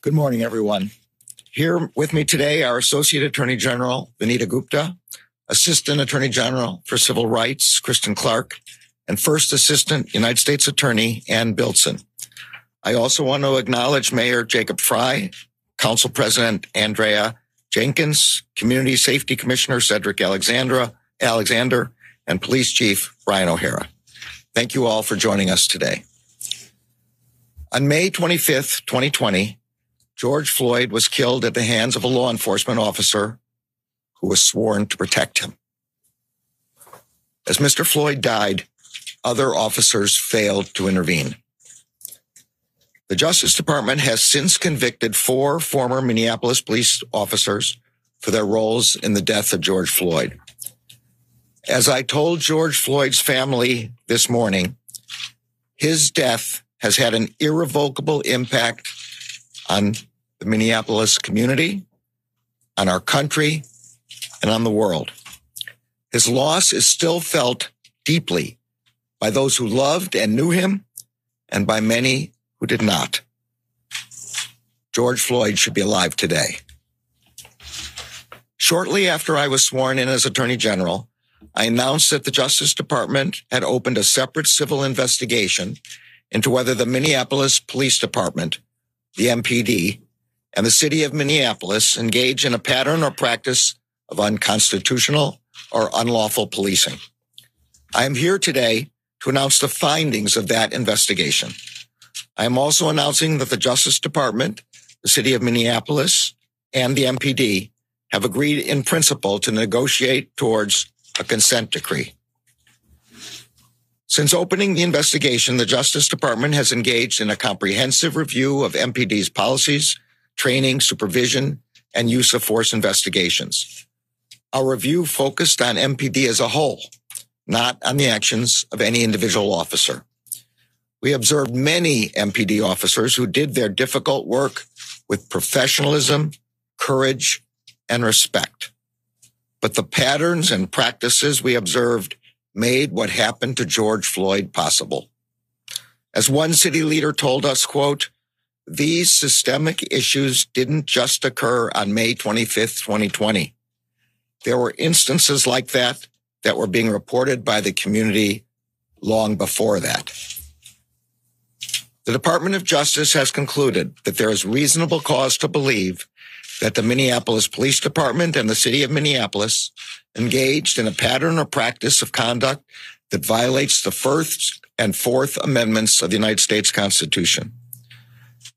Good morning, everyone. Here with me today are Associate Attorney General Vanita Gupta, Assistant Attorney General for Civil Rights Kristen Clarke, and First Assistant United States Attorney Ann Bildtsen. I also want to acknowledge Mayor Jacob Frey, Council President Andrea Jenkins, Community Safety Commissioner Cedric Alexandra, Alexander, and Police Chief Brian O'Hara. Thank you all for joining us today. On May 25th, 2020, George Floyd was killed at the hands of a law enforcement officer who was sworn to protect him. As Mr. Floyd died, other officers failed to intervene. The Justice Department has since convicted four former Minneapolis police officers for their roles in the death of George Floyd. As I told George Floyd's family this morning, his death has had an irrevocable impact on the Minneapolis community, on our country, and on the world. His loss is still felt deeply by those who loved and knew him and by many who did not. George Floyd should be alive today. Shortly after I was sworn in as Attorney General, I announced that the Justice Department had opened a separate civil investigation into whether the Minneapolis Police Department, the MPD, and the city of Minneapolis engage in a pattern or practice of unconstitutional or unlawful policing. I am here today to announce the findings of that investigation. I am also announcing that the Justice Department, the city of Minneapolis, and the MPD have agreed in principle to negotiate towards a consent decree. Since opening the investigation, the Justice Department has engaged in a comprehensive review of MPD's policies, training, supervision, and use of force investigations. Our review focused on MPD as a whole, not on the actions of any individual officer. We observed many MPD officers who did their difficult work with professionalism, courage, and respect. But the patterns and practices we observed made what happened to George Floyd possible. As one city leader told us, quote, these systemic issues didn't just occur on May 25th, 2020. There were instances like that that were being reported by the community long before that. The Department of Justice has concluded that there is reasonable cause to believe that the Minneapolis Police Department and the city of Minneapolis engaged in a pattern or practice of conduct that violates the First and Fourth Amendments of the United States Constitution.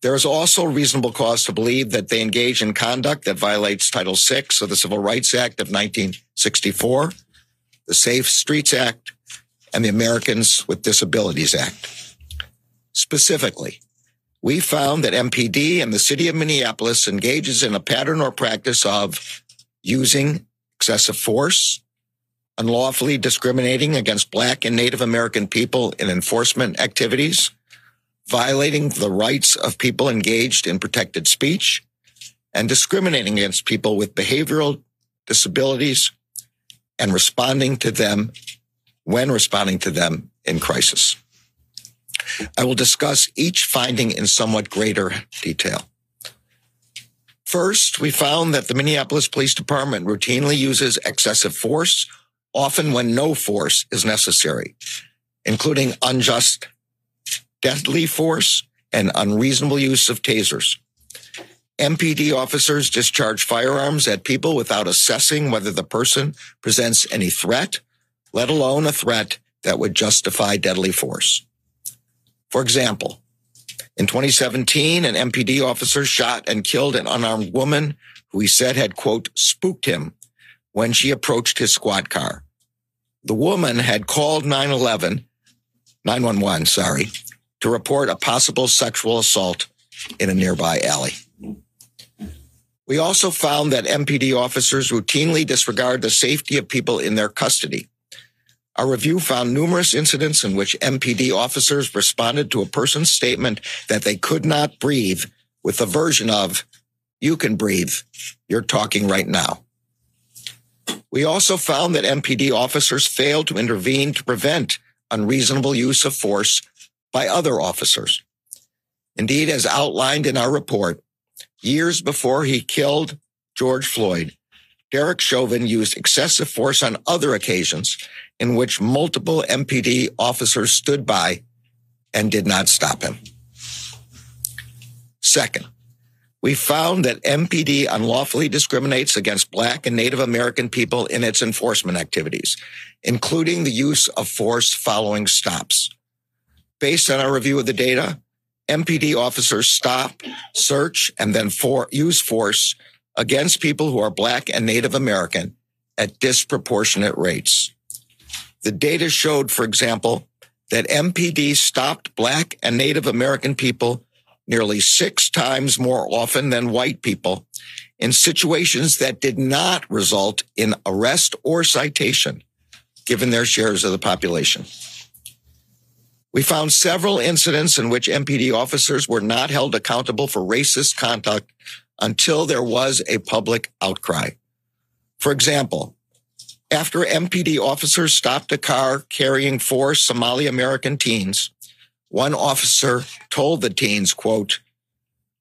There is also reasonable cause to believe that they engage in conduct that violates Title VI of the Civil Rights Act of 1964, the Safe Streets Act, and the Americans with Disabilities Act. Specifically, we found that MPD and the city of Minneapolis engages in a pattern or practice of using excessive force, unlawfully discriminating against Black and Native American people in enforcement activities, violating the rights of people engaged in protected speech, and discriminating against people with behavioral disabilities and responding to them when responding to them in crisis. I will discuss each finding in somewhat greater detail. First, we found that the Minneapolis Police Department routinely uses excessive force, often when no force is necessary, including unjust, deadly force and unreasonable use of tasers. MPD officers discharge firearms at people without assessing whether the person presents any threat, let alone a threat that would justify deadly force. For example, in 2017, an MPD officer shot and killed an unarmed woman who he said had, quote, spooked him when she approached his squad car. The woman had called 911, 911, sorry, to report a possible sexual assault in a nearby alley. We also found that MPD officers routinely disregard the safety of people in their custody. Our review found numerous incidents in which MPD officers responded to a person's statement that they could not breathe with the version of, you can breathe. You're talking right now. We also found that MPD officers failed to intervene to prevent unreasonable use of force by other officers. Indeed, as outlined in our report, years before he killed George Floyd, Derek Chauvin used excessive force on other occasions in which multiple MPD officers stood by and did not stop him. Second, we found that MPD unlawfully discriminates against Black and Native American people in its enforcement activities, including the use of force following stops. Based on our review of the data, MPD officers stop, search, and then for, use force against people who are Black and Native American at disproportionate rates. The data showed, for example, that MPD stopped Black and Native American people nearly six times more often than white people in situations that did not result in arrest or citation, given their shares of the population. We found several incidents in which MPD officers were not held accountable for racist conduct until there was a public outcry. For example, after MPD officers stopped a car carrying four Somali American teens, one officer told the teens, quote,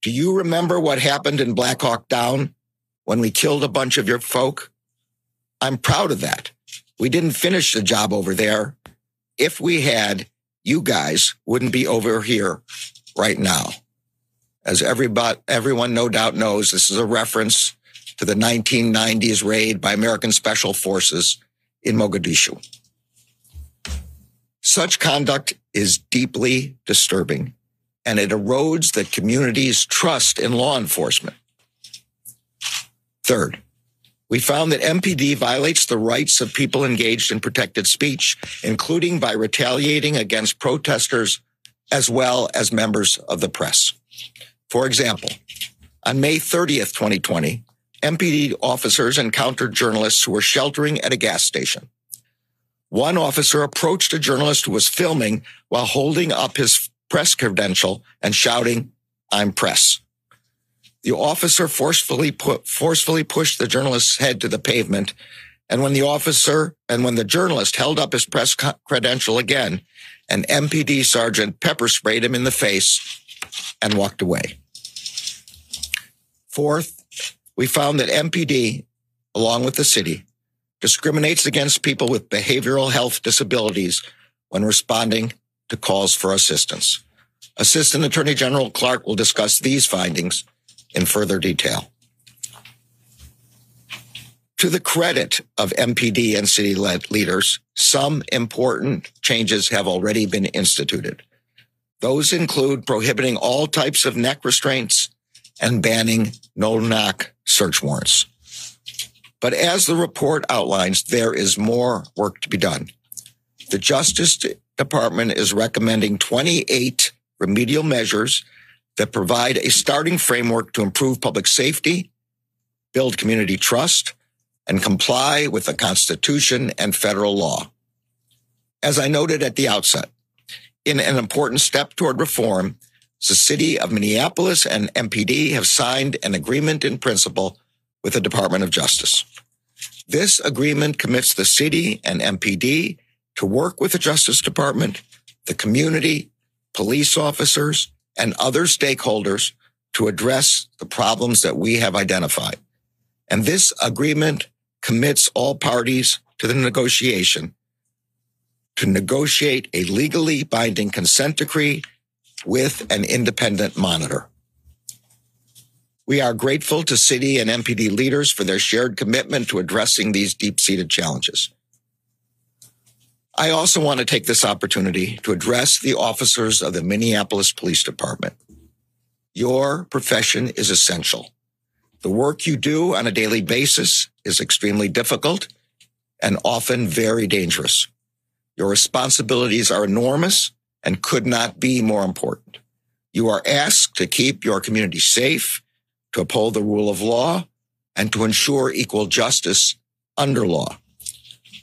do you remember what happened in Black Hawk Down when we killed a bunch of your folk? I'm proud of that. We didn't finish the job over there. If we had, you guys wouldn't be over here right now. As everybody, everyone no doubt knows, this is a reference to the 1990s raid by American Special Forces in Mogadishu. Such conduct is deeply disturbing and it erodes the community's trust in law enforcement. Third, we found that MPD violates the rights of people engaged in protected speech, including by retaliating against protesters as well as members of the press. For example, on May 30th, 2020, MPD officers encountered journalists who were sheltering at a gas station. One officer approached a journalist who was filming while holding up his press credential and shouting, I'm press. The officer forcefully put, forcefully pushed the journalist's head to the pavement. And when the officer and when the journalist held up his press credential again, an MPD sergeant pepper sprayed him in the face and walked away. Fourth, we found that MPD, along with the city, discriminates against people with behavioral health disabilities when responding to calls for assistance. Assistant Attorney General Clarke will discuss these findings in further detail. To the credit of MPD and city leaders, some important changes have already been instituted. Those include prohibiting all types of neck restraints and banning no knock search warrants. But as the report outlines, there is more work to be done. The Justice Department is recommending 28 remedial measures that provide a starting framework to improve public safety, build community trust, and comply with the Constitution and federal law. As I noted at the outset, in an important step toward reform, the city of Minneapolis and MPD have signed an agreement in principle with the Department of Justice. This agreement commits the city and MPD to work with the Justice Department, the community, police officers, and other stakeholders to address the problems that we have identified. And this agreement commits all parties to the negotiation to negotiate a legally binding consent decree with an independent monitor. We are grateful to city and MPD leaders for their shared commitment to addressing these deep seated challenges. I also want to take this opportunity to address the officers of the Minneapolis Police Department. Your profession is essential. The work you do on a daily basis is extremely difficult and often very dangerous. Your responsibilities are enormous and could not be more important. You are asked to keep your community safe to uphold the rule of law, and to ensure equal justice under law.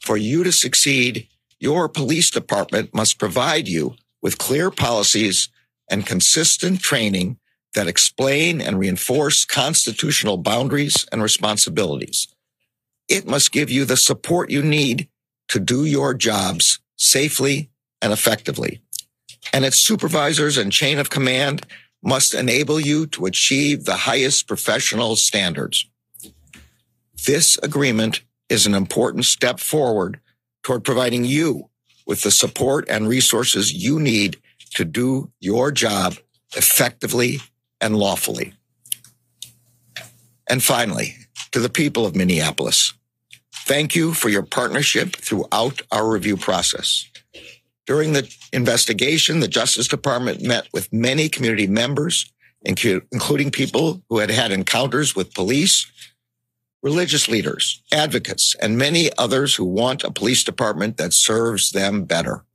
For you to succeed, your police department must provide you with clear policies and consistent training that explain and reinforce constitutional boundaries and responsibilities. It must give you the support you need to do your jobs safely and effectively. And its supervisors and chain of command must enable you to achieve the highest professional standards. This agreement is an important step forward toward providing you with the support and resources you need to do your job effectively and lawfully. And finally, to the people of Minneapolis, thank you for your partnership throughout our review process. During the investigation, the Justice Department met with many community members, including people who had had encounters with police, religious leaders, advocates, and many others who want a police department that serves them better.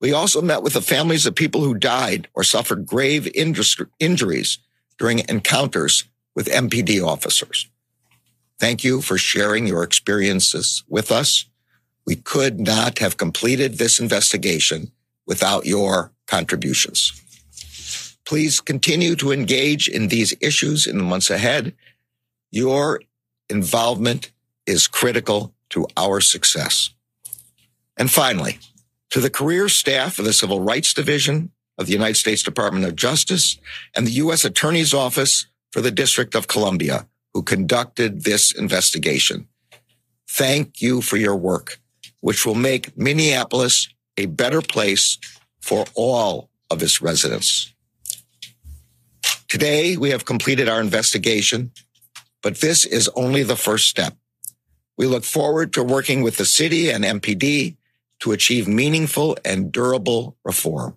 We also met with the families of people who died or suffered grave injuries during encounters with MPD officers. Thank you for sharing your experiences with us. We could not have completed this investigation without your contributions. Please continue to engage in these issues in the months ahead. Your involvement is critical to our success. And finally, to the career staff of the Civil Rights Division of the United States Department of Justice and the U.S. Attorney's Office for the District of Columbia who conducted this investigation. Thank you for your work, which will make Minneapolis a better place for all of its residents. Today, we have completed our investigation, but this is only the first step. We look forward to working with the city and MPD to achieve meaningful and durable reform.